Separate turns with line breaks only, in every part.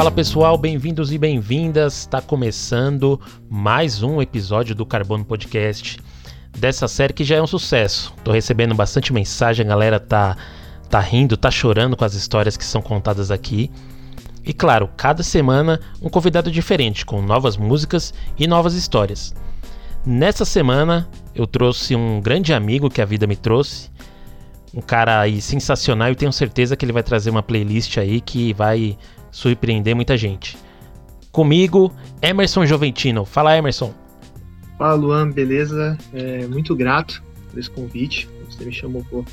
Fala pessoal, bem-vindos e bem-vindas. Está começando mais um episódio do Carbono Podcast dessa série que já é um sucesso. Tô recebendo bastante mensagem, a galera tá tá rindo, tá chorando com as histórias que são contadas aqui. E claro, cada semana um convidado diferente com novas músicas e novas histórias. Nessa semana eu trouxe um grande amigo que a vida me trouxe, um cara aí sensacional e tenho certeza que ele vai trazer uma playlist aí que vai surpreender muita gente. Comigo, Emerson Joventino. Fala, Emerson.
Fala, Luan, beleza? É, muito grato por esse convite. Você me chamou, pô.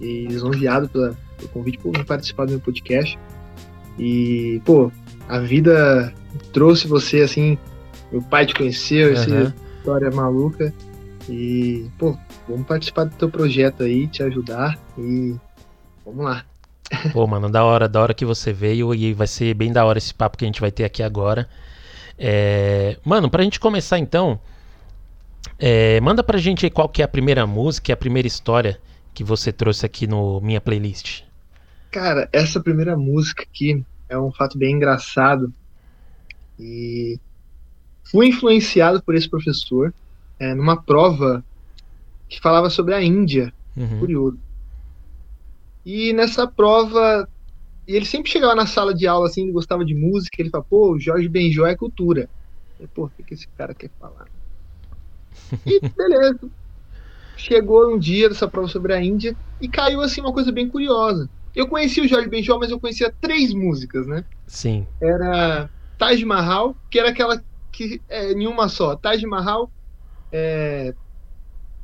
E lisonjeado pela, pelo convite por participar do meu podcast. E, pô, a vida trouxe você, assim. Meu pai te conheceu, uhum. essa história maluca. E, pô, vamos participar do teu projeto aí, te ajudar. E vamos lá.
Pô, mano, da hora, da hora que você veio e vai ser bem da hora esse papo que a gente vai ter aqui agora. É... Mano, pra gente começar então, é... manda pra gente aí qual que é a primeira música e a primeira história que você trouxe aqui no minha playlist.
Cara, essa primeira música aqui é um fato bem engraçado e fui influenciado por esse professor é, numa prova que falava sobre a Índia. Uhum. Curioso. E nessa prova, ele sempre chegava na sala de aula assim, ele gostava de música, ele falava, pô, Jorge Benjó é cultura. Eu, pô, o que, que esse cara quer falar? E beleza. Chegou um dia dessa prova sobre a Índia e caiu assim uma coisa bem curiosa. Eu conhecia o Jorge Benjó, mas eu conhecia três músicas, né?
Sim.
Era Taj Mahal, que era aquela que é em uma só. Taj Mahal, é,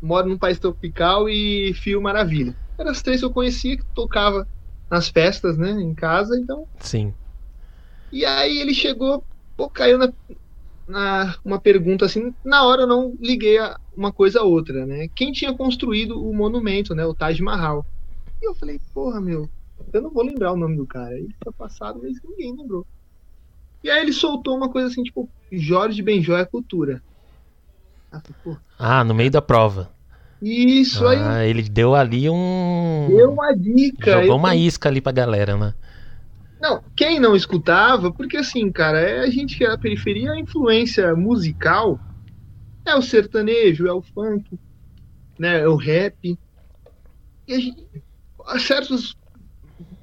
Moro num País Tropical e Fio Maravilha eram as três que eu conhecia, que tocava nas festas, né, em casa, então.
Sim.
E aí ele chegou, pô, caiu na, na uma pergunta assim, na hora eu não liguei a uma coisa a outra, né? Quem tinha construído o monumento, né, o Taj Mahal? E eu falei, porra, meu, eu não vou lembrar o nome do cara. Ele foi passado, mas ninguém lembrou. E aí ele soltou uma coisa assim, tipo, Jorge Benjó é cultura.
Ah, no meio da prova.
Isso
ah, aí. ele deu ali um.
Deu uma dica.
Jogou uma isca ali pra galera, né?
Não, quem não escutava, porque assim, cara, é a gente que é da periferia, a influência musical é o sertanejo, é o funk, né, é o rap. E a gente, certos.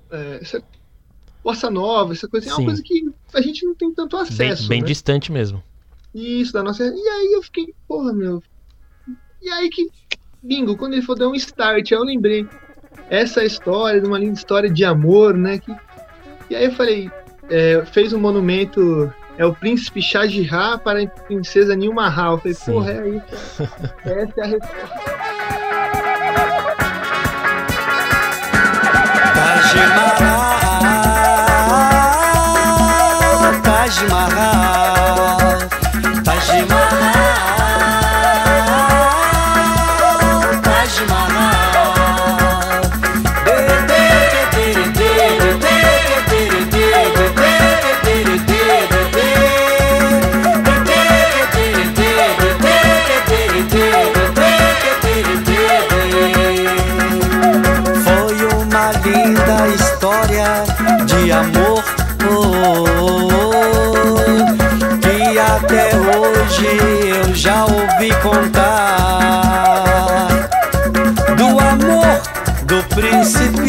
É, certo, bossa nova, essa coisa, é uma coisa que a gente não tem tanto acesso.
Bem, bem
né?
distante mesmo.
Isso, da nossa. E aí eu fiquei, porra, meu. E aí que bingo, quando ele for dar um start, eu lembrei essa história, de uma linda história de amor, né? Que... E aí eu falei, é, fez um monumento, é o príncipe Shah Jahan para a princesa Nilma Mahal. Eu falei, Sim. porra, é isso. Essa é a resposta.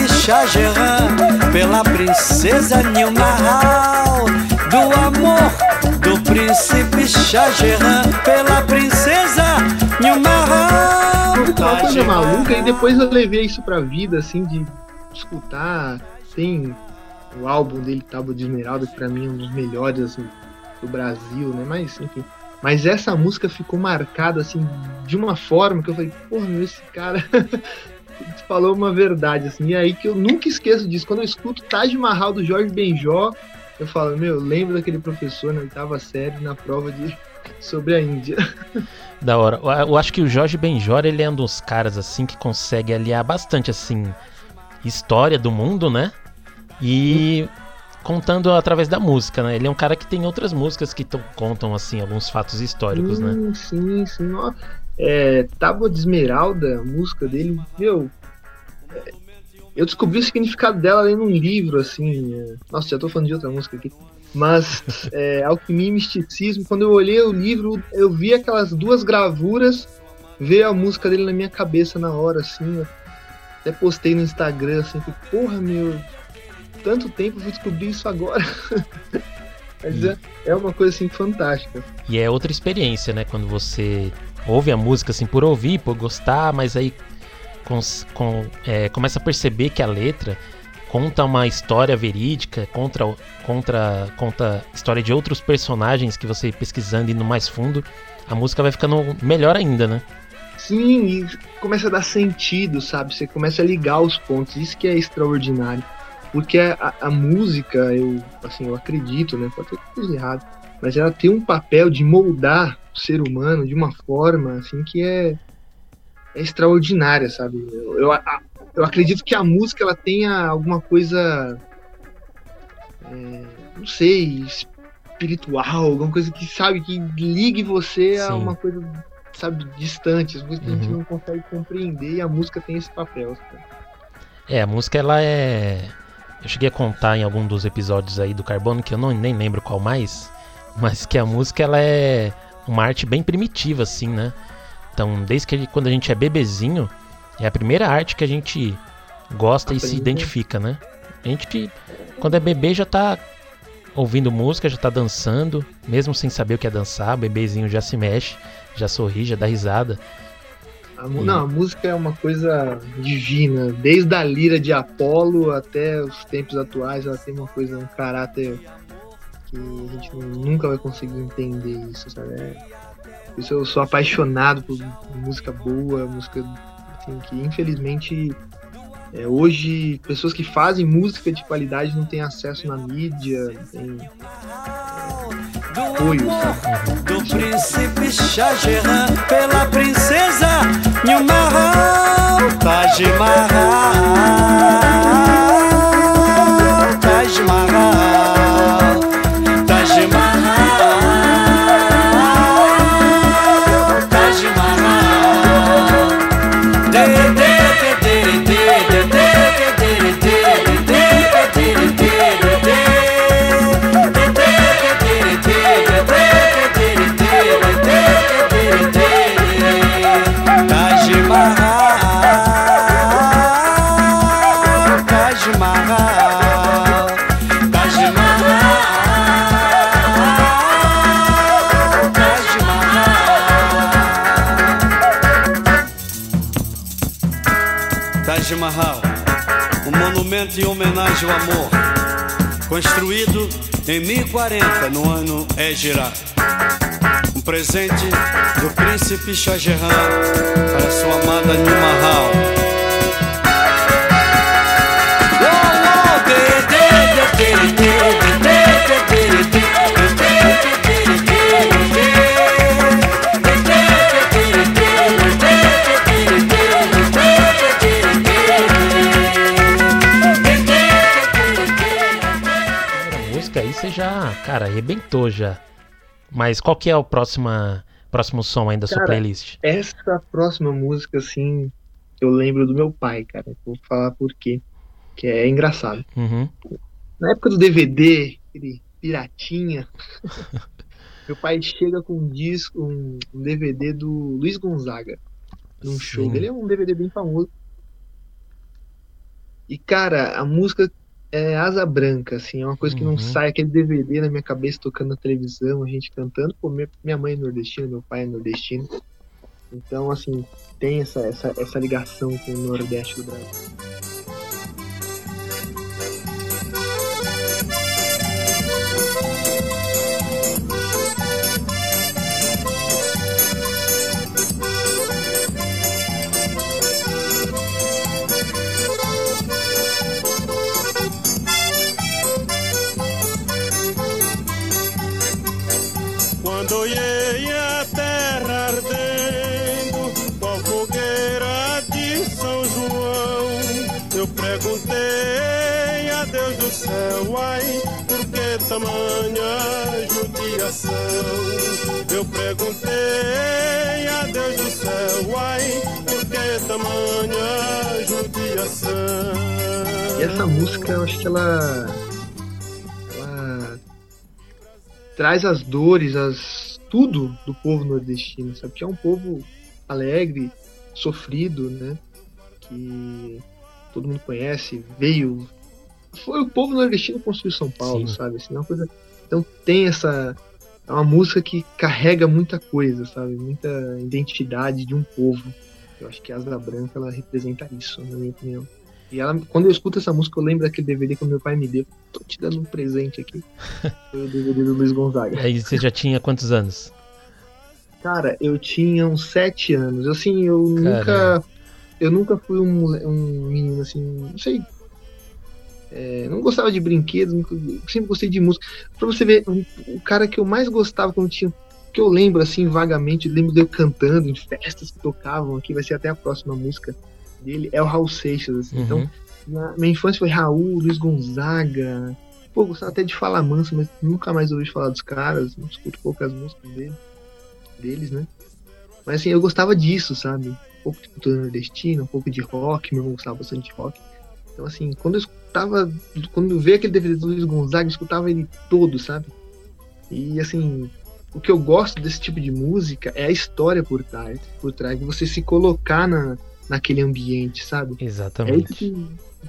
Shah pela princesa Nilmahal do amor do príncipe Shah pela princesa Nilmahal uma coisa maluca e depois eu levei isso pra vida assim de escutar. Tem o álbum dele Tábua de Esmeralda que pra mim é um dos melhores assim, do Brasil né? Mas enfim. Mas essa música ficou marcada assim de uma forma que eu falei, porra, meu, esse cara falou uma verdade, assim. E aí que eu nunca esqueço disso. Quando eu escuto Taj Mahal do Jorge Benjó, eu falo, meu, lembro daquele professor na oitava série na prova de sobre a Índia.
Da hora. Eu acho que o Jorge Benjor, ele é um dos caras, assim, que consegue aliar bastante, assim, história do mundo, né? E contando através da música, né? Ele é um cara que tem outras músicas que contam, assim, alguns fatos históricos,
sim,
né?
Sim, sim. É, Tábua de Esmeralda, a música dele, meu. É, eu descobri o significado dela lendo um livro, assim. É... Nossa, já tô falando de outra música aqui. Mas é, Alquimia e Misticismo, quando eu olhei o livro, eu vi aquelas duas gravuras, veio a música dele na minha cabeça na hora, assim. Até postei no Instagram, assim, que, porra, meu, tanto tempo, vou descobrir isso agora. Mas é, é uma coisa assim fantástica.
E é outra experiência, né? Quando você ouve a música assim por ouvir, por gostar, mas aí com, é, começa a perceber que a letra conta uma história verídica, contra, contra, conta história de outros personagens que você pesquisando no mais fundo, a música vai ficando melhor ainda, né?
Sim, e começa a dar sentido, sabe? Você começa a ligar os pontos, isso que é extraordinário. Porque a, a música, eu, assim, eu acredito, né? Pode ter coisa errada, mas ela tem um papel de moldar o ser humano de uma forma, assim, que é, é extraordinária, sabe? Eu, eu, eu acredito que a música ela tenha alguma coisa, é, não sei, espiritual, alguma coisa que sabe que ligue você Sim. a uma coisa, sabe, distante, as coisas que uhum. a gente uhum. não consegue compreender e a música tem esse papel. Sabe?
É, a música ela é eu cheguei a contar em algum dos episódios aí do Carbono, que eu não, nem lembro qual mais, mas que a música ela é uma arte bem primitiva, assim, né? Então, desde que quando a gente é bebezinho, é a primeira arte que a gente gosta Aprende. e se identifica, né? A gente, quando é bebê, já tá ouvindo música, já tá dançando, mesmo sem saber o que é dançar, o bebezinho já se mexe, já sorri, já dá risada.
A, não, a música é uma coisa divina. Desde a lira de Apolo até os tempos atuais, ela tem uma coisa, um caráter que a gente nunca vai conseguir entender isso, sabe? É, isso eu sou apaixonado por música boa, música assim, que infelizmente é, hoje pessoas que fazem música de qualidade não têm acesso na mídia, não tem
apoio, sabe? Do príncipe Shah pela princesa Nilmahal Taj Mahal homenagem ao amor, construído em 1040 no ano Égira. Um presente do príncipe Shah Jahan para sua amada New Mahal.
Cara, arrebentou já. Mas qual que é o próxima, próximo som ainda da sua playlist?
Essa próxima música, assim, eu lembro do meu pai, cara. Vou falar por quê. Que é engraçado.
Uhum.
Na época do DVD, aquele piratinha, meu pai chega com um disco, um, um DVD do Luiz Gonzaga. Num show dele. É um DVD bem famoso. E, cara, a música é asa branca, assim, é uma coisa que não uhum. sai, aquele DVD na minha cabeça tocando na televisão, a gente cantando. Pô, minha mãe é nordestina, meu pai é nordestino. Então, assim, tem essa, essa, essa ligação com o Nordeste do Brasil.
Céu, ai, por que tamanha judiação? Eu perguntei a Deus do céu, ai, por que tamanha judiação?
E essa música, eu acho que ela. Ela traz as dores, as tudo do povo nordestino, sabe? Que é um povo alegre, sofrido, né? Que todo mundo conhece, veio. Foi o povo nordestino que construiu São Paulo,
Sim.
sabe? Assim, é uma coisa... Então tem essa. É uma música que carrega muita coisa, sabe? Muita identidade de um povo. Eu acho que a Asa Branca ela representa isso, na minha opinião. E ela, quando eu escuto essa música, eu lembro daquele DVD que o meu pai me deu. Tô te dando um presente aqui. Foi o DVD do Luiz Gonzaga.
Aí você já tinha quantos anos?
Cara, eu tinha uns sete anos. Assim, eu
Caramba.
nunca. Eu nunca fui um, um menino assim, não sei. É, não gostava de brinquedos, sempre gostei de música. Pra você ver, o, o cara que eu mais gostava quando tinha. Que eu lembro assim vagamente, lembro de eu cantando em festas que tocavam aqui, vai ser até a próxima música dele, é o Raul Seixas, assim. Então,
Uhum.
na- minha infância foi Raul, Luiz Gonzaga. Pô, gostava até de falar manso, mas nunca mais ouvi falar dos caras. Não escuto poucas músicas dele, deles, né? Mas assim, eu gostava disso, sabe? Um pouco de cultura nordestina, um pouco de rock, meu irmão gostava bastante de rock. Então, assim, quando eu escutava, quando eu veio aquele DVD do Luiz Gonzaga, eu escutava ele todo, sabe? E assim, o que eu gosto desse tipo de música é a história por trás, por trás, de você se colocar na, naquele ambiente, sabe? É
Exatamente.
que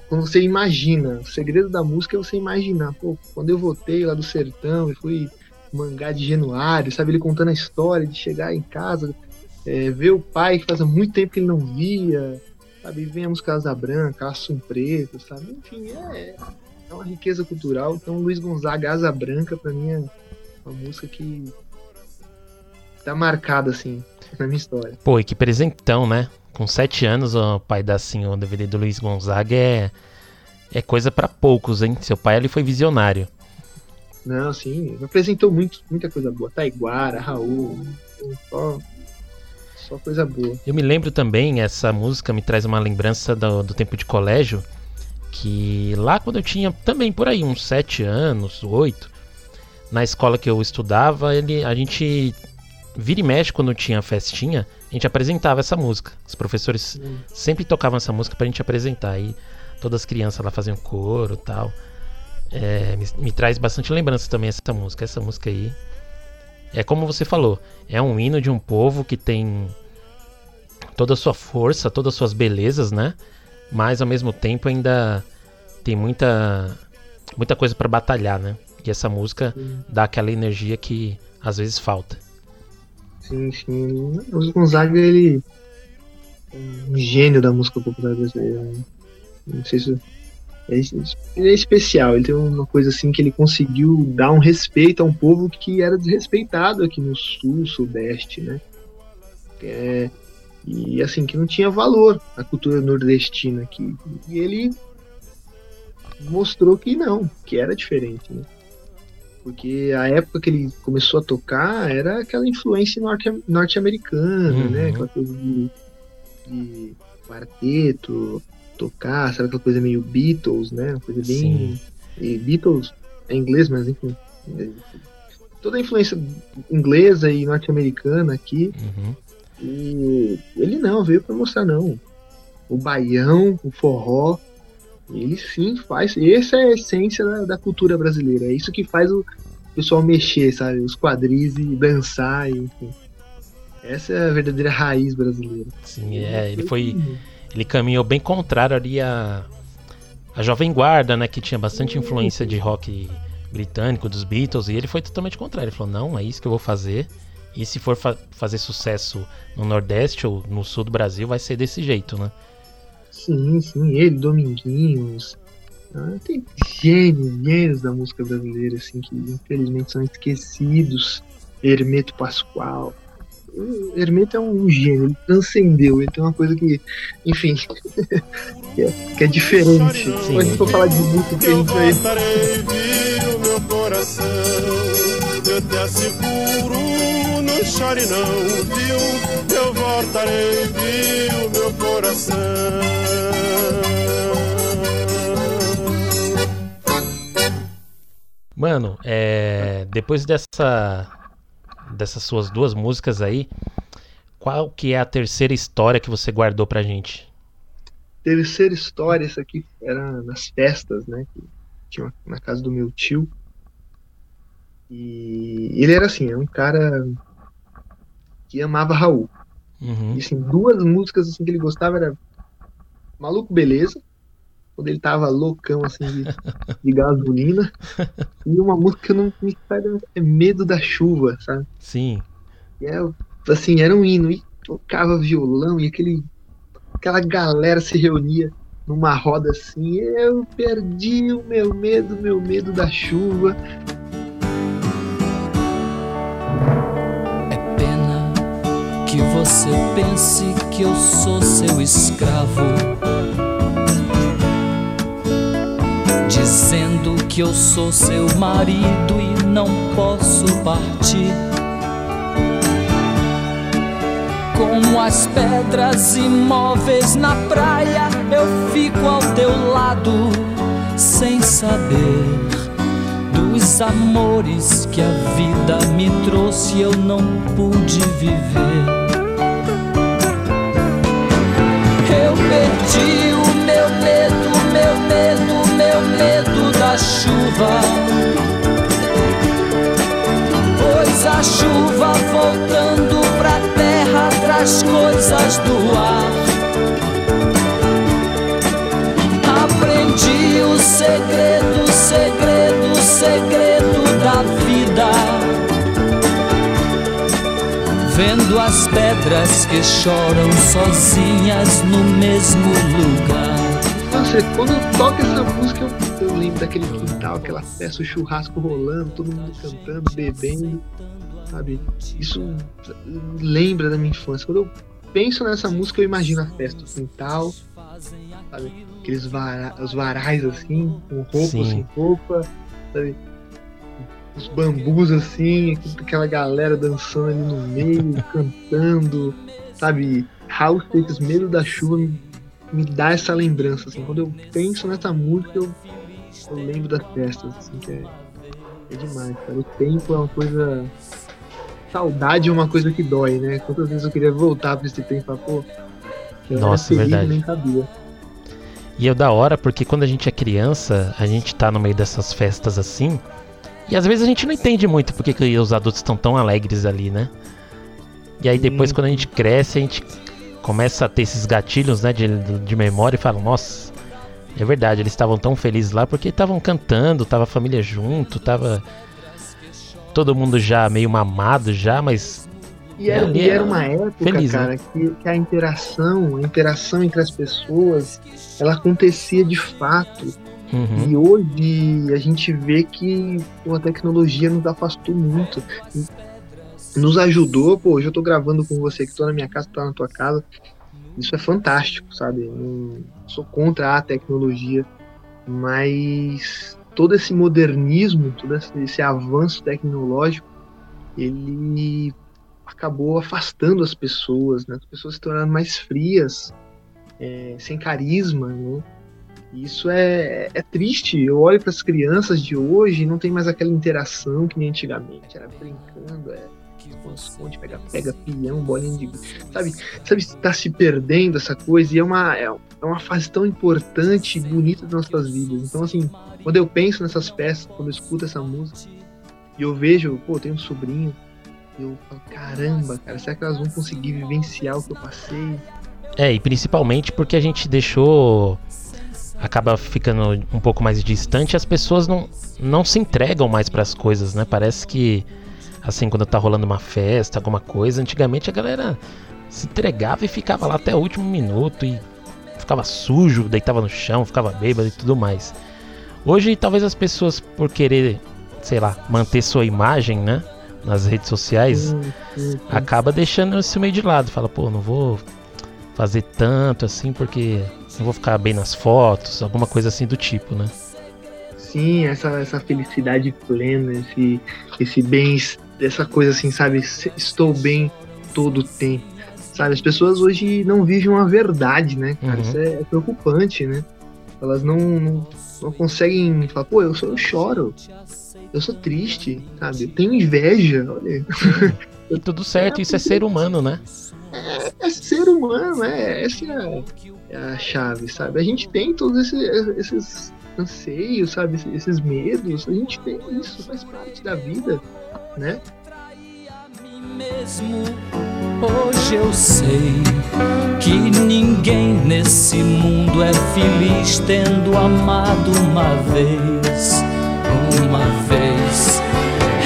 quando você imagina, o segredo da música é você imaginar, pô, quando eu voltei lá do sertão e fui mangá de Januário, sabe, ele contando a história de chegar em casa, é, ver o pai que fazia muito tempo que ele não via, sabe, e vem a música Asa Branca, Aço em Preto, sabe, enfim, é, é uma riqueza cultural, então Luiz Gonzaga, Asa Branca, pra mim é uma música que tá marcada, assim, na minha história.
Pô, e que presentão, né? Com sete anos, o pai dá assim o DVD do Luiz Gonzaga é, é coisa pra poucos, hein? Seu pai ele foi visionário.
Não, sim, apresentou muito, muita coisa boa. Taiguara, Raul, só, só coisa boa.
Eu me lembro também, essa música me traz uma lembrança do, do tempo de colégio, que lá quando eu tinha também por aí uns sete anos, oito, na escola que eu estudava, ele, a gente vira e mexe quando tinha festinha, a gente apresentava essa música. Os professores
Hum.
sempre tocavam essa música pra gente apresentar. E todas as crianças lá faziam coro e tal. É, me, me traz bastante lembrança também essa música. Essa música aí. É como você falou, é um hino de um povo que tem toda a sua força, todas as suas belezas, né? Mas ao mesmo tempo ainda tem muita muita coisa pra batalhar, né? E essa música
Sim.
dá aquela energia que às vezes falta.
Sim, sim. O Gonzaga, ele é um gênio da música popular brasileira. né? Não sei se. É Ele é especial, ele tem uma coisa assim que ele conseguiu dar um respeito a um povo que era desrespeitado aqui no sul, sudeste, né? É, e assim, que não tinha valor a cultura nordestina aqui. E ele mostrou que não, que era diferente, né? Porque a época que ele começou a tocar era aquela influência norte- norte-americana,
Uhum.
né? Aquela coisa de, de quarteto, tocar, sabe aquela coisa meio Beatles, né? Uma coisa bem.
Sim.
Beatles é inglês, mas enfim. é- toda a influência inglesa e norte-americana aqui.
Uhum.
E ele não, veio pra mostrar não. O baião, o forró, ele sim faz. Essa é a essência da, da cultura brasileira. É isso que faz o pessoal mexer, sabe? Os quadris e dançar, e, enfim. Essa é a verdadeira raiz brasileira.
Sim, é, ele foi ele caminhou bem contrário ali a a jovem guarda, né, que tinha bastante influência de rock britânico dos Beatles e ele foi totalmente contrário. Ele falou: "Não, é isso que eu vou fazer. E se for fa- fazer sucesso no Nordeste ou no Sul do Brasil, vai ser desse jeito, né?"
Sim, sim, ele, Dominguinhos. Ah, tem gênios, gênios da música brasileira, assim, que infelizmente são esquecidos. Hermeto Pascoal. O Hermeto é um gênio, ele transcendeu, ele tem uma coisa que, enfim, que, é, que é diferente.
Sim.
A gente for falar de música, que a
Eu
gente vai.
voltarei, viu, meu coração. Eu te asseguro, não chore não, viu? Eu voltarei, viu, meu coração.
Mano, é, depois dessa dessas suas duas músicas aí, qual que é a terceira história que você guardou pra gente?
Terceira história, essa aqui era nas festas, né? Tinha na casa do meu tio. E ele era assim, é um cara que amava Raul.
Uhum.
E assim, duas músicas assim que ele gostava era Maluco Beleza, quando ele tava loucão assim de, de gasolina, e uma música que eu não me faz é Medo da Chuva, sabe?
Sim.
E é, assim, era um hino, e tocava violão, e aquele, aquela galera se reunia numa roda assim, eu perdi o meu medo, meu medo da chuva.
É pena que você pense que eu sou seu escravo. Dizendo que eu sou seu marido e não posso partir. Como as pedras imóveis na praia, eu fico ao teu lado, sem saber dos amores que a vida me trouxe, eu não pude viver. Eu perdi o meu medo, meu medo, meu medo da chuva. Pois a chuva voltando pra terra traz coisas do ar. Aprendi o segredo, segredo, segredo da vida. Vendo as pedras que choram sozinhas no mesmo lugar.
Nossa, quando eu toco essa música, eu, eu lembro daquele quintal, aquela festa, o churrasco rolando, todo mundo cantando, bebendo, sabe? Isso lembra da minha infância. Quando eu penso nessa música, eu imagino a festa, o quintal, sabe? Aqueles vara, os varais assim, com roupa
Sim.
sem roupa, sabe? Os bambus assim, aquela galera dançando ali no meio, cantando, sabe? House Takes Medo da Chuva me, dá essa lembrança, assim. Quando eu penso nessa música, eu, eu lembro das festas, assim, que é, é demais, cara. O tempo é uma coisa. Saudade é uma coisa que dói, né? Quantas vezes eu queria voltar pra esse tempo e falar, pô. era
Nossa,
feliz e
verdade.
Nem sabia.
E é da hora porque quando a gente é criança, a gente tá no meio dessas festas assim. E às vezes a gente não entende muito porque que os adultos estão tão alegres ali, né? E aí depois
Sim.
quando a gente cresce, a gente começa a ter esses gatilhos, né, de, de memória e fala, nossa, é verdade, eles estavam tão felizes lá porque estavam cantando, tava a família junto, tava todo mundo já meio mamado já, mas
E era, e era uma época,
feliz, né?
cara, que, que a interação, a interação entre as pessoas, ela acontecia de fato.
uhum,
E hoje a gente vê que pô, a tecnologia nos afastou muito. Nos ajudou, pô, hoje eu tô gravando com você que tô na minha casa, tô na tua casa. Isso é fantástico, sabe? Não sou contra a tecnologia, mas todo esse modernismo, todo esse, avanço tecnológico, ele acabou afastando as pessoas, né? As pessoas se tornaram mais frias, é, sem carisma, né? Isso é, é triste. Eu olho para as crianças de hoje e não tem mais aquela interação que nem antigamente. Era brincando, é esconde, pega, pega, pião, bolinha de. Sabe, sabe, está se perdendo essa coisa e é uma, é, é uma fase tão importante e bonita das nossas vidas. Então, assim, quando eu penso nessas festas, quando eu escuto essa música e eu vejo, pô, eu tenho um sobrinho, eu falo, caramba, cara, será que elas vão conseguir vivenciar o que eu passei?
É, e principalmente porque a gente deixou. Acaba ficando um pouco mais distante, as pessoas não, não se entregam mais pras coisas, né? Parece que, assim, quando tá rolando uma festa, alguma coisa, antigamente a galera se entregava e ficava lá até o último minuto e ficava sujo, deitava no chão, ficava bêbado e tudo mais. Hoje, talvez as pessoas, por querer, sei lá, manter sua imagem, né? Nas redes sociais, acaba deixando isso meio de lado. Fala, pô, não vou fazer tanto assim porque não vou ficar bem nas fotos, alguma coisa assim do tipo, né?
Sim, essa, essa felicidade plena, esse, esse bem, essa coisa assim, sabe? Estou bem todo o tempo. Sabe, as pessoas hoje não vivem uma verdade, né, cara?
Uhum.
Isso é, é preocupante, né? Elas não, não, não conseguem falar, pô, eu, sou, eu choro, eu sou triste, sabe? Eu tenho inveja, olha.
E tudo certo, isso é ser humano, né?
É, é ser humano, é. Essa é a, é a chave, sabe? A gente tem todos esses, esses anseios, sabe? Esses medos, a gente tem isso, faz parte da vida, né?
mesmo. Hoje eu sei que ninguém nesse mundo é feliz tendo amado uma vez, uma vez.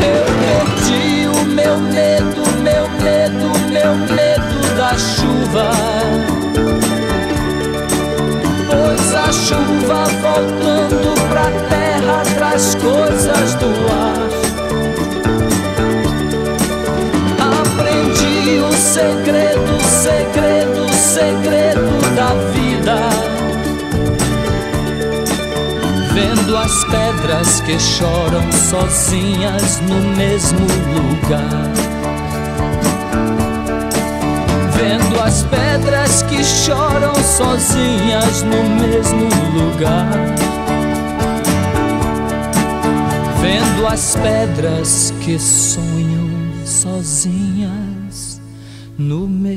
Eu perdi o meu medo, meu medo, meu medo da chuva. Pois a chuva voltando pra terra traz coisas do ar. Segredo, segredo, segredo da vida. Vendo as pedras que choram sozinhas no mesmo lugar. Vendo as pedras que choram sozinhas no mesmo lugar. Vendo as pedras que sonham sozinhas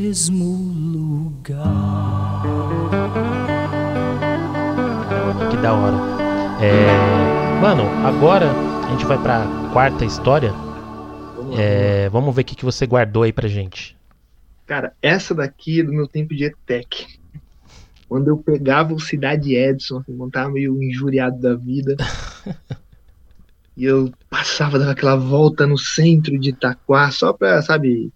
mesmo lugar.
Que da hora. É, Mano, agora a gente vai pra quarta história.
Vamos.
É, vamos ver o que, que você guardou aí pra gente.
Cara, essa daqui é do meu tempo de ETEC. Quando eu pegava o Cidade Edson, assim, quando tava meio injuriado da vida. e eu passava, dava aquela volta no centro de Itaquá, só pra, sabe,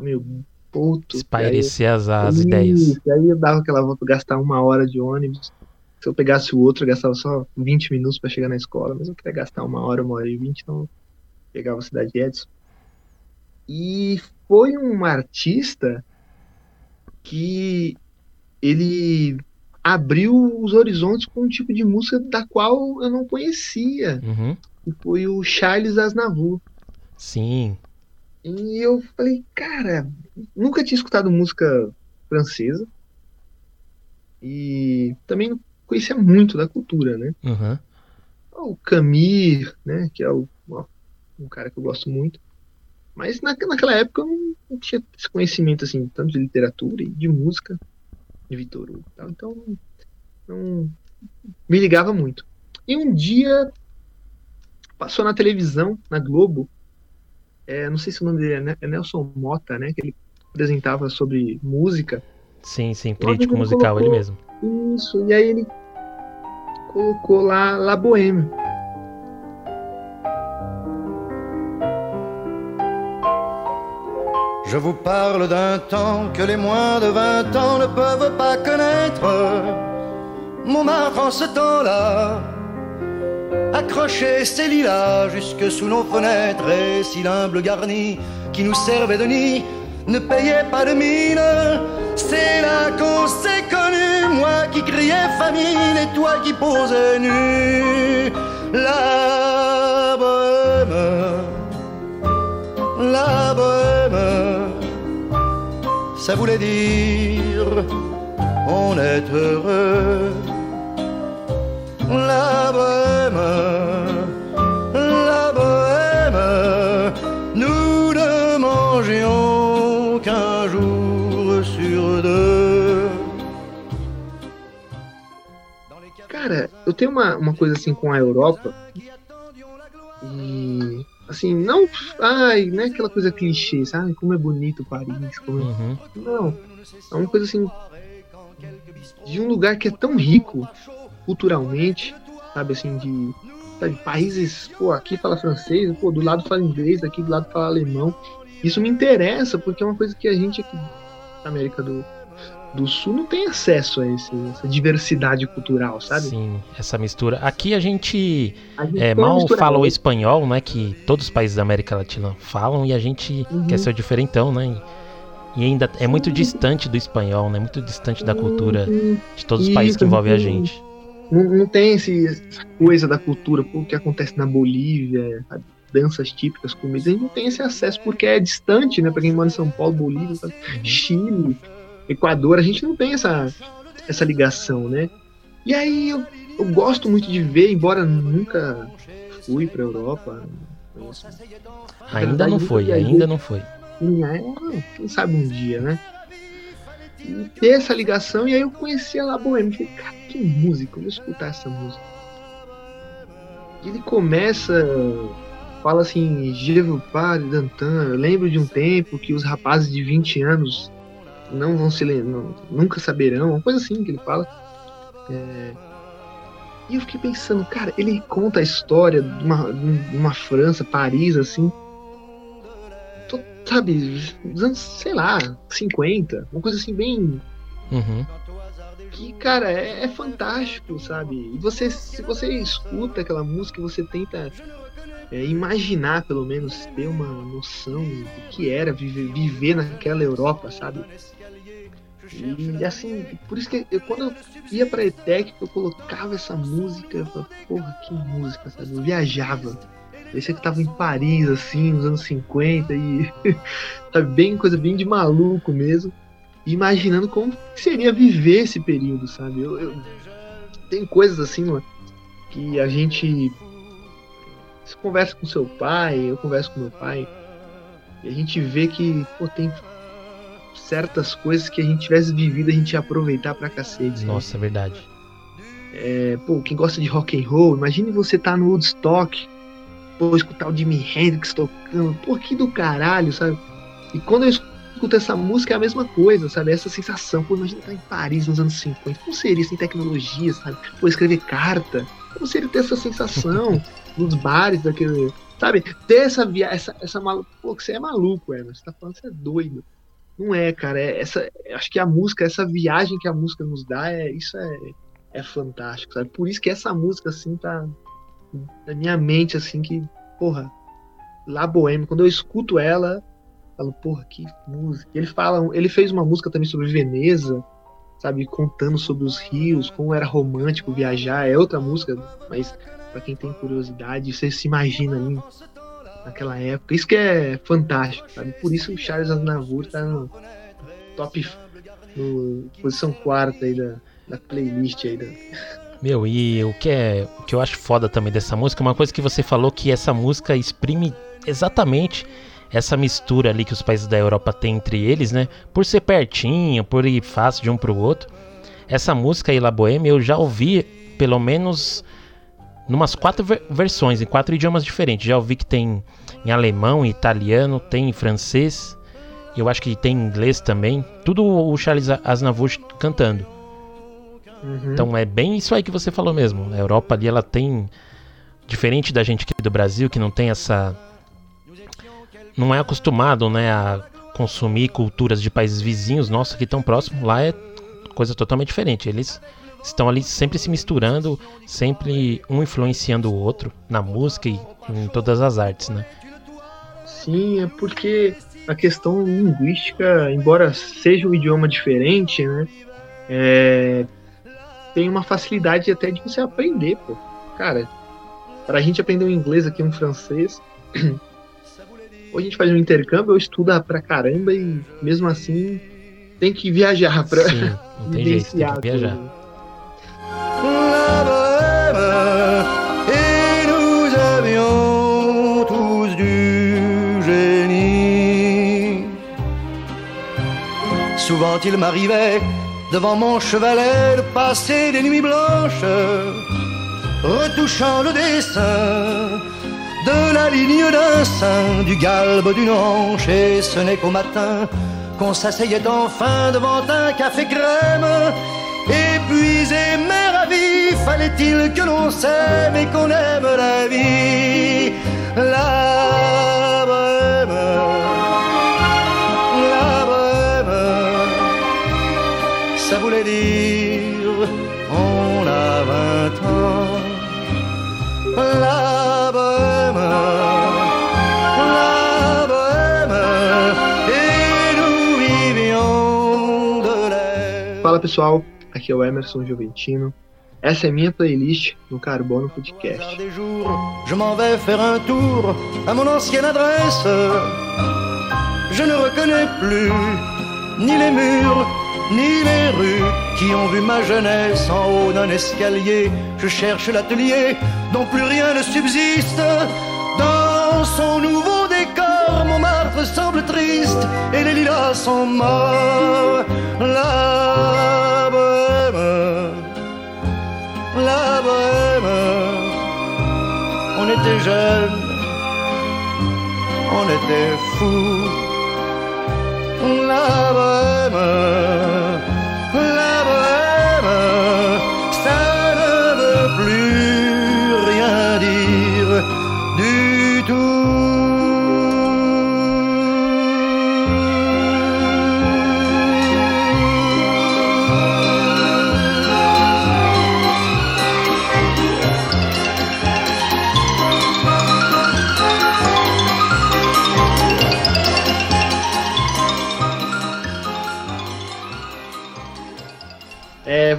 meio puto.
Espairecer as, as
Isso,
ideias.
Aí eu dava aquela volta, gastar uma hora de ônibus. Se eu pegasse o outro, eu gastava só 20 minutos pra chegar na escola, mas eu queria gastar uma hora, uma hora e vinte, então eu pegava a Cidade Edson. E foi um artista que ele abriu os horizontes com um tipo de música da qual eu não conhecia,
Uhum.
que foi o Charles Aznavour.
Sim.
E eu falei, cara, nunca tinha escutado música francesa. E também não conhecia muito da cultura, né?
Uhum.
O Camille, né? Que é o, ó, um cara que eu gosto muito. Mas na, naquela época eu não, não tinha esse conhecimento, assim, tanto de literatura e de música, de Vitor Hugo tal. Então, não me ligava muito. E um dia passou na televisão, na Globo, é, não sei se o nome dele é, é Nelson Mota, né? Que ele apresentava sobre música.
Sim, sim, crítico
ele
musical, ele
colocou-
mesmo.
Isso, e aí ele colocou lá La Bohème.
Je vous parle d'un temps que les moins de 20 ans ne peuvent pas connaître. Montmartre en ce temps-là accrochait ses lilas jusque sous nos fenêtres et si l'humble garni qui nous servait de nid ne payait pas de mine. C'est là qu'on s'est connu, moi qui criais famine et toi qui posais nu. La bohème la bohème, ça voulait dire on est heureux.
Eu tenho uma, uma coisa assim com a Europa. E assim, não, ai, não é aquela coisa clichê, sabe? Como é bonito Paris, como é...
Uhum.
Não, é uma coisa assim de um lugar que é tão rico culturalmente, sabe assim, de sabe, países, pô, aqui fala francês, pô, do lado fala inglês, aqui do lado fala alemão. Isso me interessa porque é uma coisa que a gente aqui na América do, do Sul não tem acesso a esse, essa diversidade cultural, sabe?
Sim, essa mistura. Aqui a gente
A gente
é, mal fala o espanhol, né? Que todos os países da América Latina falam e a gente
Uhum.
quer ser o diferentão, né? E, ainda é muito distante do espanhol, né? Muito distante da cultura
Uhum.
de todos os países que
Isso,
envolvem a gente.
Não, não tem esse, essa coisa da cultura, o que acontece na Bolívia, sabe? danças típicas, comidas, a gente não tem esse acesso porque é distante, né? Pra quem mora em São Paulo, Bolívia?
Uhum.
Chile, Equador, a gente não tem essa, essa ligação, né? E aí eu, eu gosto muito de ver, embora nunca fui pra Europa.
Ainda não foi, ainda não foi.
Quem sabe um dia, né? E ter essa ligação, e aí eu conheci a La Bohème. Falei, cara, que música, vou escutar essa música. E ele começa, fala assim, Je veux pas d'antan. Eu lembro de um tempo que os rapazes de 20 anos não vão se lembrar, nunca saberão, uma coisa assim que ele fala. É... E eu fiquei pensando, cara, ele conta a história de uma, de uma França, Paris, assim, sabe, dos anos, sei lá, 50, uma coisa assim bem.
Uhum.
Que, cara, é, é, fantástico, sabe? E você, se você escuta aquela música, você tenta é, imaginar, pelo menos, ter uma noção do que era viver, viver naquela Europa, sabe? E assim, por isso que eu, quando eu ia pra ETEC, eu colocava essa música, eu falava, porra, que música, sabe? Eu viajava Parecia que tava em Paris, assim, nos anos 50 e. sabe, bem, coisa bem de maluco mesmo. imaginando como seria viver esse período, sabe? Eu, eu... Tem coisas assim, mano, que a gente. Você conversa com seu pai, eu converso com meu pai, e a gente vê que, pô, tem certas coisas que a gente tivesse vivido, a gente ia aproveitar pra cacete.
Nossa, é verdade.
É, pô, quem gosta de rock and roll, imagine você tá no Woodstock pô, escutar o Jimi Hendrix tocando, pô, que do caralho, sabe? E quando eu escuto essa música é a mesma coisa, sabe? Essa sensação, pô, imagina estar em Paris nos anos 50, como seria sem tecnologia, sabe? Pô, escrever carta, como seria ter essa sensação nos bares daquele, sabe? Ter essa viagem, essa, essa maluco, pô, que você é maluco, é, você tá falando que você é doido. Não é, cara, é essa, acho que a música, essa viagem que a música nos dá, é, isso é, é fantástico, sabe? Por isso que essa música, assim, tá, na minha mente, assim, que, porra, La Bohème, quando eu escuto ela, falo, porra, que música. Ele fala, ele fez uma música também sobre Veneza, sabe, contando sobre os rios, como era romântico viajar, é outra música, mas para quem tem curiosidade, você se imagina ali naquela época. Isso que é fantástico, sabe? Por isso o Charles Aznavour tá no top no posição quarta aí da, da playlist aí da
meu, e o que é o que eu acho foda também dessa música, uma coisa que você falou que essa música exprime exatamente essa mistura ali que os países da Europa têm entre eles, né? Por ser pertinho, por ir fácil de um pro outro. Essa música aí, La Bohème, eu já ouvi pelo menos numas quatro ver versões, em quatro idiomas diferentes. Já ouvi que tem em alemão, em italiano, tem em francês, eu acho que tem em inglês também. Tudo o Charles Aznavour cantando. Uhum. Então é bem isso aí que você falou mesmo. A Europa ali ela tem diferente da gente aqui do Brasil que não tem essa não é acostumado, né, a consumir culturas de países vizinhos nossos que tão próximos. Lá é coisa totalmente diferente. Eles estão ali sempre se misturando, sempre um influenciando o outro na música e em todas as artes, né?
Sim, é porque a questão linguística, embora seja um idioma diferente, né, é, tem uma facilidade até de você aprender, pô. Cara, para a gente aprender um inglês aqui, um francês, ou a gente faz um intercâmbio, ou estuda pra caramba e mesmo assim tem que viajar pra
Sim, não tem jeito, tem que viajar.
Souvent il m'arrivait devant mon chevalet de passer des nuits blanches, retouchant le dessin de la ligne d'un sein, du galbe d'une hanche, et ce n'est qu'au matin qu'on s'asseyait enfin devant un café crème. Épuisé mais ravi, fallait-il que l'on s'aime et qu'on aime la vie, la bohème. ça voulait dire on a 20 ans. La bohème, la bohème, et nous vivions de l'air.
Fala pessoal, aqui é o Emerson Juventino. Essa é minha playlist no Carbono Podcast.
Je m'en vais faire un tour à mon ancienne adresse. Je ne reconnais plus ni les murs ni les rues qui ont vu ma jeunesse en haut d'un escalier. Je cherche l'atelier dont plus rien ne subsiste. Dans son nouveau décor, mon marbre semble triste et les lilas sont morts. La était jeunes, on était fous. La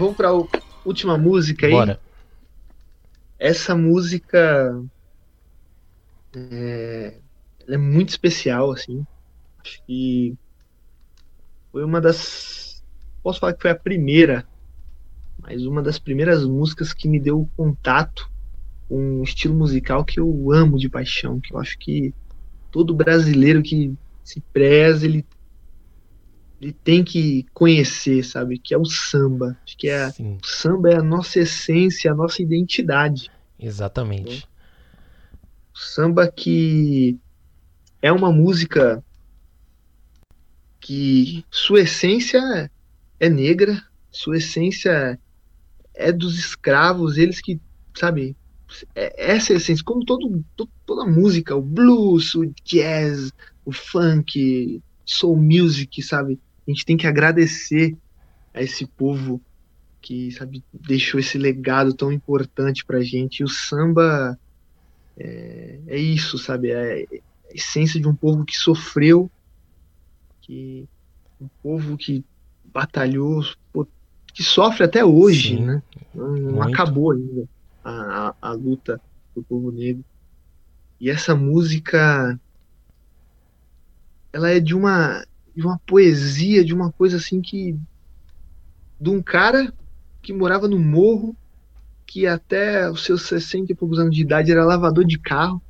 vamos pra última música aí.
Bora.
Essa música é, é muito especial, assim. Acho que foi uma das. Posso falar que foi a primeira, mas uma das primeiras músicas que me deu contato com um estilo musical que eu amo de paixão. Que eu acho que todo brasileiro que se preza, ele, ele tem que conhecer, sabe? Que é o samba. Acho que é,
Sim,
o samba é a nossa essência, a nossa identidade.
exatamente.
O samba que é uma música que sua essência é negra, sua essência é dos escravos, eles que, sabe, é- essa é a essência, como todo, to- toda música, o blues, o jazz, o funk, soul music, sabe? A gente tem que agradecer a esse povo que, sabe, deixou esse legado tão importante pra gente. E o samba é, é isso, sabe? É a essência de um povo que sofreu, que um povo que batalhou, que sofre até hoje,
Sim,
né? Não, não acabou ainda a, a, a luta do povo negro. E essa música, ela é de uma, de uma poesia, de uma coisa assim que. de um cara que morava no morro, que até os seus 60 e poucos anos de idade era lavador de carro.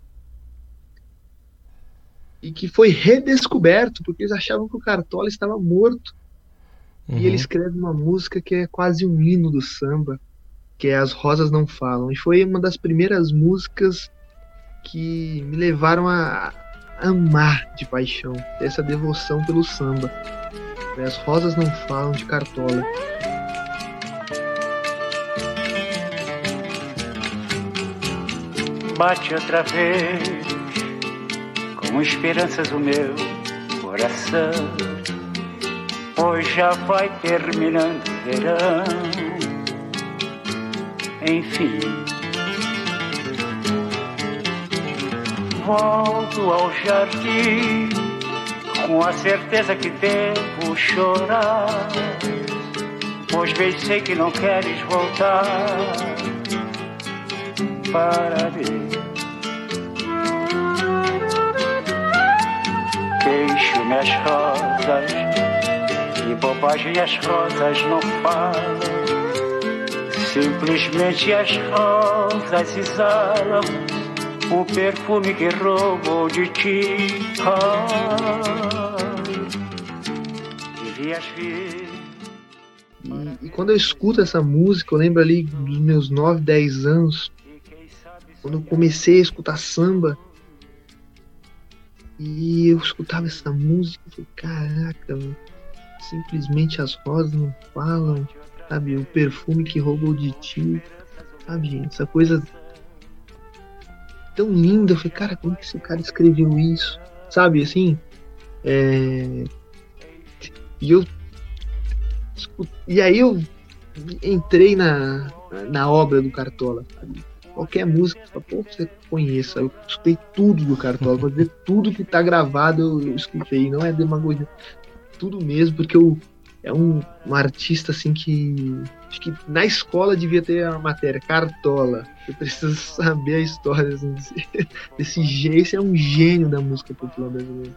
E que foi redescoberto, porque eles achavam que o Cartola estava morto.
Uhum.
E ele escreve uma música que é quase um hino do samba, que é As Rosas Não Falam. E foi uma das primeiras músicas que me levaram a amar de paixão, ter essa devoção pelo samba. As Rosas Não Falam de Cartola.
bate outra vez com esperanças o meu coração. Pois já vai terminando o verão. Enfim, volto ao jardim com a certeza que devo chorar. Pois bem sei que não queres voltar para mim. Queixo-me as rosas e bobagem as rosas não falam. Simplesmente as rosas exalam o perfume que roubou de ti. Ah.
E, e quando eu escuto essa música, eu lembro ali dos meus 9, 10 anos, quando eu comecei a escutar samba, e eu escutava essa música, eu falei, caraca, simplesmente as rosas não falam, sabe? O perfume que roubou de ti, sabe, gente? Essa coisa tão linda. Eu falei, cara, como que esse cara escreveu isso? Sabe, assim? É... E eu. E aí eu entrei na, na obra do Cartola, sabe? Qualquer música, pô, você conheça. Eu escutei tudo do Cartola, vou dizer tudo que tá gravado eu, eu escutei, não é demagogia. Tudo mesmo, porque eu, é um, artista assim que. Acho que na escola devia ter a matéria, Cartola. Eu preciso saber a história assim, desse, desse jeito. Esse é um gênio da música popular brasileira.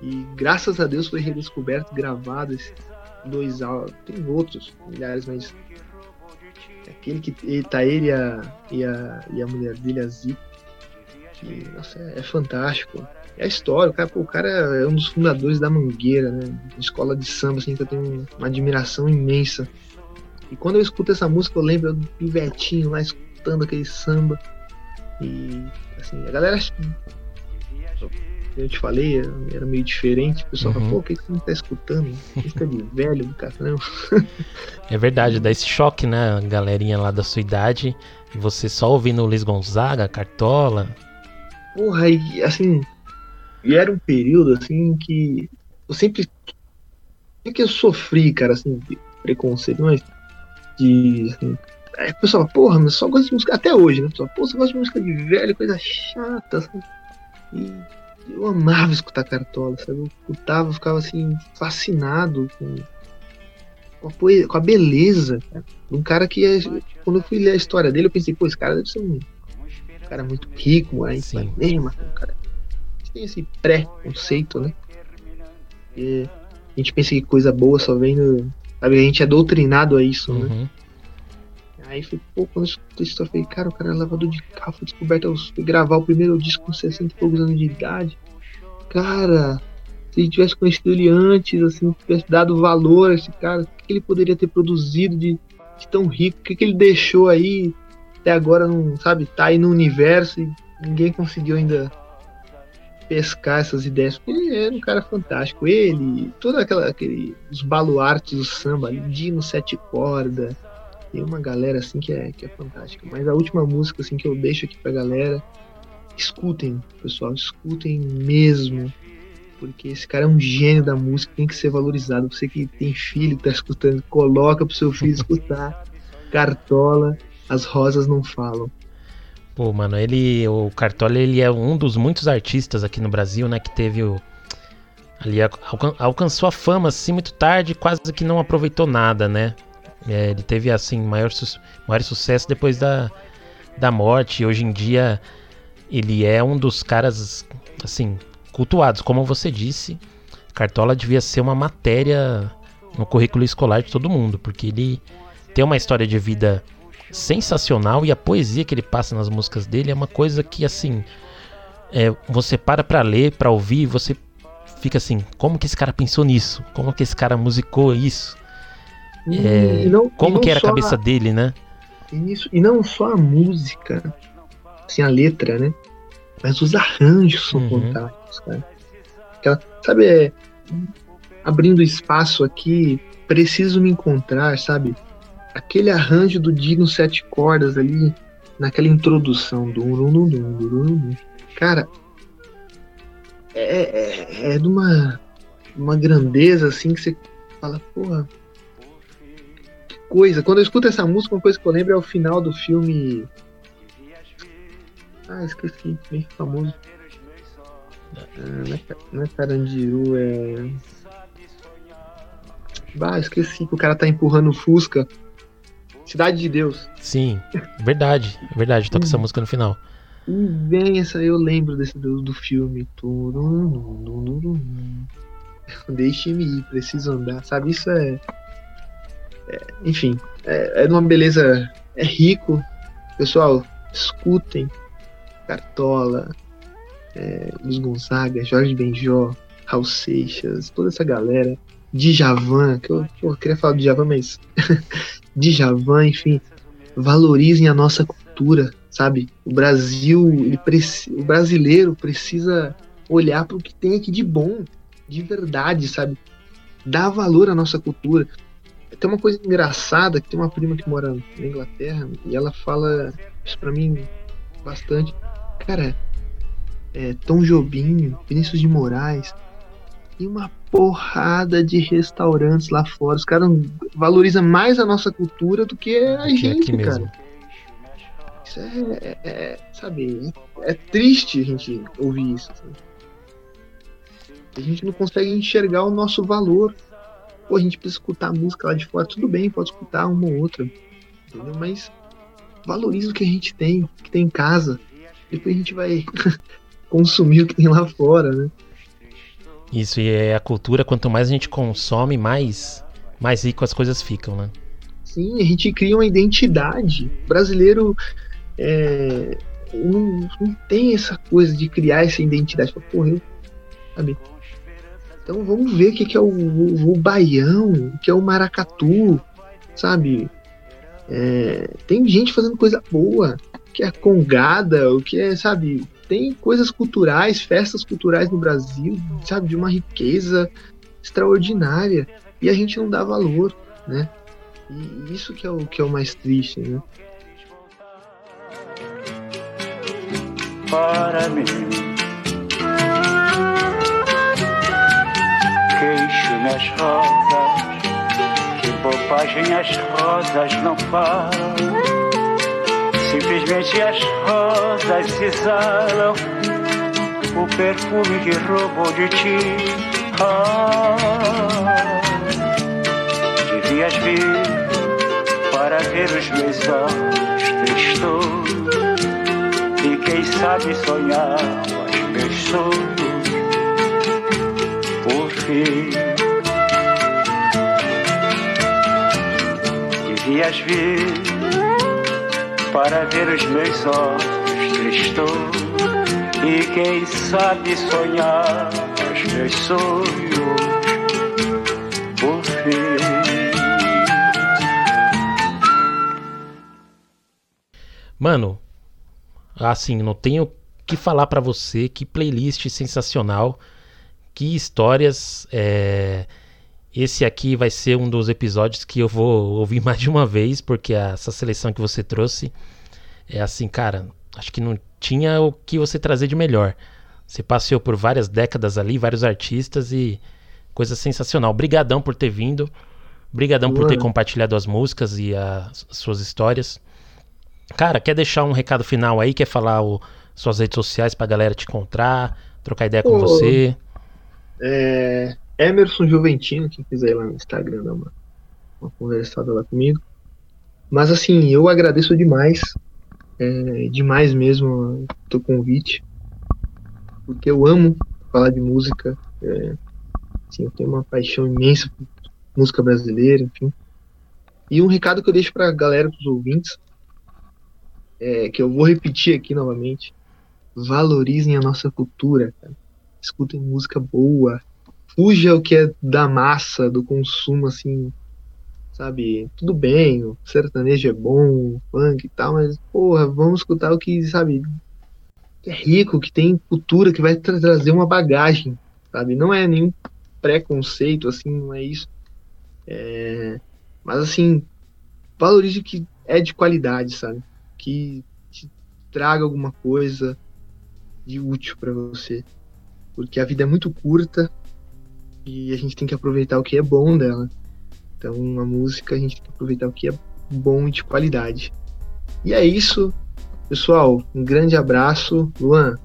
E graças a Deus foi redescoberto, gravado esse, dois tem outros milhares, mas aquele que ele, tá ele e a, e a, e a mulher dele, a Zip, que, nossa, é, é fantástico. É a história, o cara, pô, o cara é um dos fundadores da Mangueira, né? Escola de samba, assim, que eu tenho uma admiração imensa. E quando eu escuto essa música, eu lembro do pivetinho lá escutando aquele samba. E, assim, a galera eu te falei, era meio diferente. O pessoal uhum. fala, pô, o que, você não tá escutando? Música de velho do caramba.
É verdade, dá esse choque, né? A galerinha lá da sua idade. E você só ouvindo o Luiz Gonzaga, Cartola.
Porra, e assim. E era um período assim que eu sempre. É que eu sofri, cara, assim, de preconceito, mas. De. Assim, é, o pessoal, porra, mas só gosta de música. Até hoje, né? O pessoal, pô, você gosta de música de velho, coisa chata, assim. E eu amava escutar Cartola, sabe? Eu escutava, ficava assim, fascinado com, com, a, poesia, com a beleza cara. de um cara que, quando eu fui ler a história dele, eu pensei, pô, esse cara deve ser um, um cara muito rico, morar em Ipanema, um cara. A gente tem esse pré-conceito, né? E a gente pensa que coisa boa só vem no. Sabe, a gente é doutrinado a isso, né? uhum. né? Aí foi, pô, quando eu escutei isso, eu falei, cara, o cara é lavador de carro, foi descoberto, eu fui gravar o primeiro disco com 60 e poucos anos de idade. Cara, se ele tivesse conhecido ele antes, assim, tivesse dado valor a esse cara, o que ele poderia ter produzido de, de tão rico, o que, que ele deixou aí, até agora não, sabe, tá aí no universo e ninguém conseguiu ainda pescar essas ideias, porque ele era um cara fantástico. Ele, aquela, aquele, os baluartes do samba, Dino Sete Corda, tem uma galera assim que é, que é fantástica. Mas a última música assim que eu deixo aqui pra galera, escutem, pessoal, escutem mesmo. Porque esse cara é um gênio da música, tem que ser valorizado. Você que tem filho, tá escutando, coloca pro seu filho escutar. Cartola, as rosas não falam.
Pô, mano, ele, o Cartola, ele é um dos muitos artistas aqui no Brasil, né, que teve o ali alcançou a fama assim muito tarde, quase que não aproveitou nada, né? É, ele teve assim maior, su maior sucesso depois da, da morte. E hoje em dia ele é um dos caras assim cultuados, como você disse. Cartola devia ser uma matéria no currículo escolar de todo mundo, porque ele tem uma história de vida sensacional e a poesia que ele passa nas músicas dele é uma coisa que assim é, você para para ler, para ouvir, você fica assim, como que esse cara pensou nisso? Como que esse cara musicou isso? É, não, como que era a cabeça a, dele, né?
Isso, e não só a música, assim, a letra, né? Mas os arranjos são uhum. fantásticos, cara. Aquela, sabe, é, abrindo espaço aqui, preciso me encontrar, sabe? Aquele arranjo do Dino Sete Cordas ali, naquela introdução. Dum, cara, é, é, é de uma, uma grandeza assim que você fala, porra, coisa. Quando eu escuto essa música, uma coisa que eu lembro é o final do filme. Ah, esqueci, bem famoso. Ah, não, é, não é Carandiru, é. Ah, esqueci que o cara tá empurrando o Fusca. Cidade de Deus.
Sim, verdade, verdade, toca essa uhum. música no final.
E vem essa, eu lembro desse do, do filme. Deixe-me ir, preciso andar, sabe? Isso é é, enfim, é, é uma beleza. É rico. Pessoal, escutem Cartola, é, Luiz Gonzaga, Jorge Benjó, Raul Seixas, toda essa galera. Djavan, que eu, eu queria falar do Djavan, mas. Djavan, enfim. Valorizem a nossa cultura, sabe? O Brasil, ele o brasileiro precisa olhar para o que tem aqui de bom, de verdade, sabe? Dar valor à nossa cultura. Tem uma coisa engraçada que tem uma prima que mora na Inglaterra e ela fala isso pra mim bastante. Cara, é, Tom Jobim, Vinícius de Moraes, e uma porrada de restaurantes lá fora. Os caras valorizam mais a nossa cultura do que a que gente, cara. Mesmo. Isso é, é, é sabe, é, triste a gente ouvir isso. Sabe? A gente não consegue enxergar o nosso valor pô, a gente precisa escutar a música lá de fora, tudo bem, pode escutar uma ou outra, entendeu? Mas valoriza o que a gente tem, que tem em casa. Depois a gente vai consumir o que tem lá fora, né?
Isso, e é a cultura, quanto mais a gente consome, mais mais rico as coisas ficam, né?
Sim, a gente cria uma identidade. O brasileiro é, não, não, tem essa coisa de criar essa identidade. Porra, eu, sabe? Então vamos ver o que, que é o, o, o baião, o que é o maracatu, sabe? É, tem gente fazendo coisa boa, que é congada, o que é, sabe? Tem coisas culturais, festas culturais no Brasil, sabe? De uma riqueza extraordinária. E a gente não dá valor, né? E isso que é o que é o mais triste, né?
Para mim, queixo nas rosas, que bobagem as rosas não falam. Simplesmente as rosas exalam o perfume que roubou de ti. Ah, devias vir para ver os meus olhos tristos e quem sabe sonhar meus sonhos por fim. Devias vir para ver os meus olhos tristos e quem sabe sonhar os meus sonhos por fim.
Mano, assim, não tenho que falar para você, que playlist sensacional, que histórias. É... Esse aqui vai ser um dos episódios que eu vou ouvir mais de uma vez, porque essa seleção que você trouxe é assim, cara, acho que não tinha o que você trazer de melhor. Você passeou por várias décadas ali, vários artistas e coisa sensacional. Obrigadão por ter vindo. Obrigadão por ter compartilhado as músicas e as suas histórias. Cara, quer deixar um recado final aí? Quer falar o, suas redes sociais pra galera te encontrar, trocar ideia com você?
É, Emerson Juventino, quem quiser ir lá no Instagram dar uma, uma conversada lá comigo. Mas assim, eu agradeço demais, é, demais mesmo o convite, porque eu amo falar de música. É, assim, eu tenho uma paixão imensa por música brasileira, enfim. E um recado que eu deixo pra galera, pros ouvintes, é, que eu vou repetir aqui novamente. Valorizem a nossa cultura, cara. Escutem música boa. Fuja o que é da massa, do consumo, assim, sabe? Tudo bem, o sertanejo é bom, o funk e tal, mas, porra, vamos escutar o que, sabe, é rico, que tem cultura, que vai tra trazer uma bagagem, sabe? Não é nenhum preconceito, assim, não é isso. É... Mas, assim, valorize o que é de qualidade, sabe? que te traga alguma coisa de útil para você. Porque a vida é muito curta e a gente tem que aproveitar o que é bom dela. Então, a música a gente tem que aproveitar o que é bom e de qualidade. E é isso, pessoal. Um grande abraço. Luan,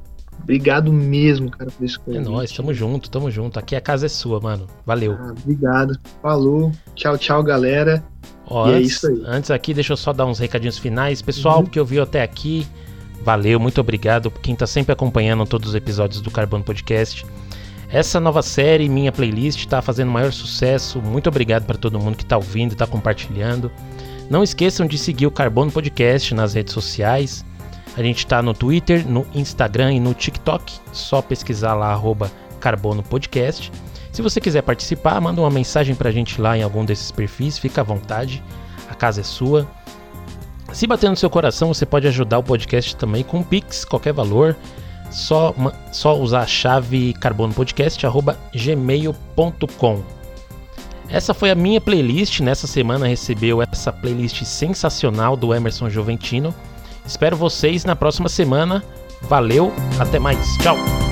obrigado mesmo, cara, por esse
convite. É nóis, tamo junto, tamo junto. Aqui a casa é sua, mano. Valeu. Ah,
obrigado. Falou. Tchau, tchau, galera.
Ó, é antes, é antes, aqui, deixa eu só dar uns recadinhos finais. Pessoal uhum. que ouviu até aqui, valeu, muito obrigado. Quem tá sempre acompanhando todos os episódios do Carbono Podcast. Essa nova série, minha playlist, tá fazendo maior sucesso. Muito obrigado para todo mundo que tá ouvindo e tá compartilhando. Não esqueçam de seguir o Carbono Podcast nas redes sociais. A gente tá no Twitter, no Instagram e no TikTok. Só pesquisar lá, arroba Carbono Podcast. Se você quiser participar, manda uma mensagem pra gente lá em algum desses perfis, fica à vontade, a casa é sua. Se bater no seu coração, você pode ajudar o podcast também com Pix, qualquer valor. Só, só usar a chave carbonopodcast.gmail.com. Essa foi a minha playlist. Nessa semana recebeu essa playlist sensacional do Emerson Juventino. Espero vocês na próxima semana. Valeu, até mais. Tchau!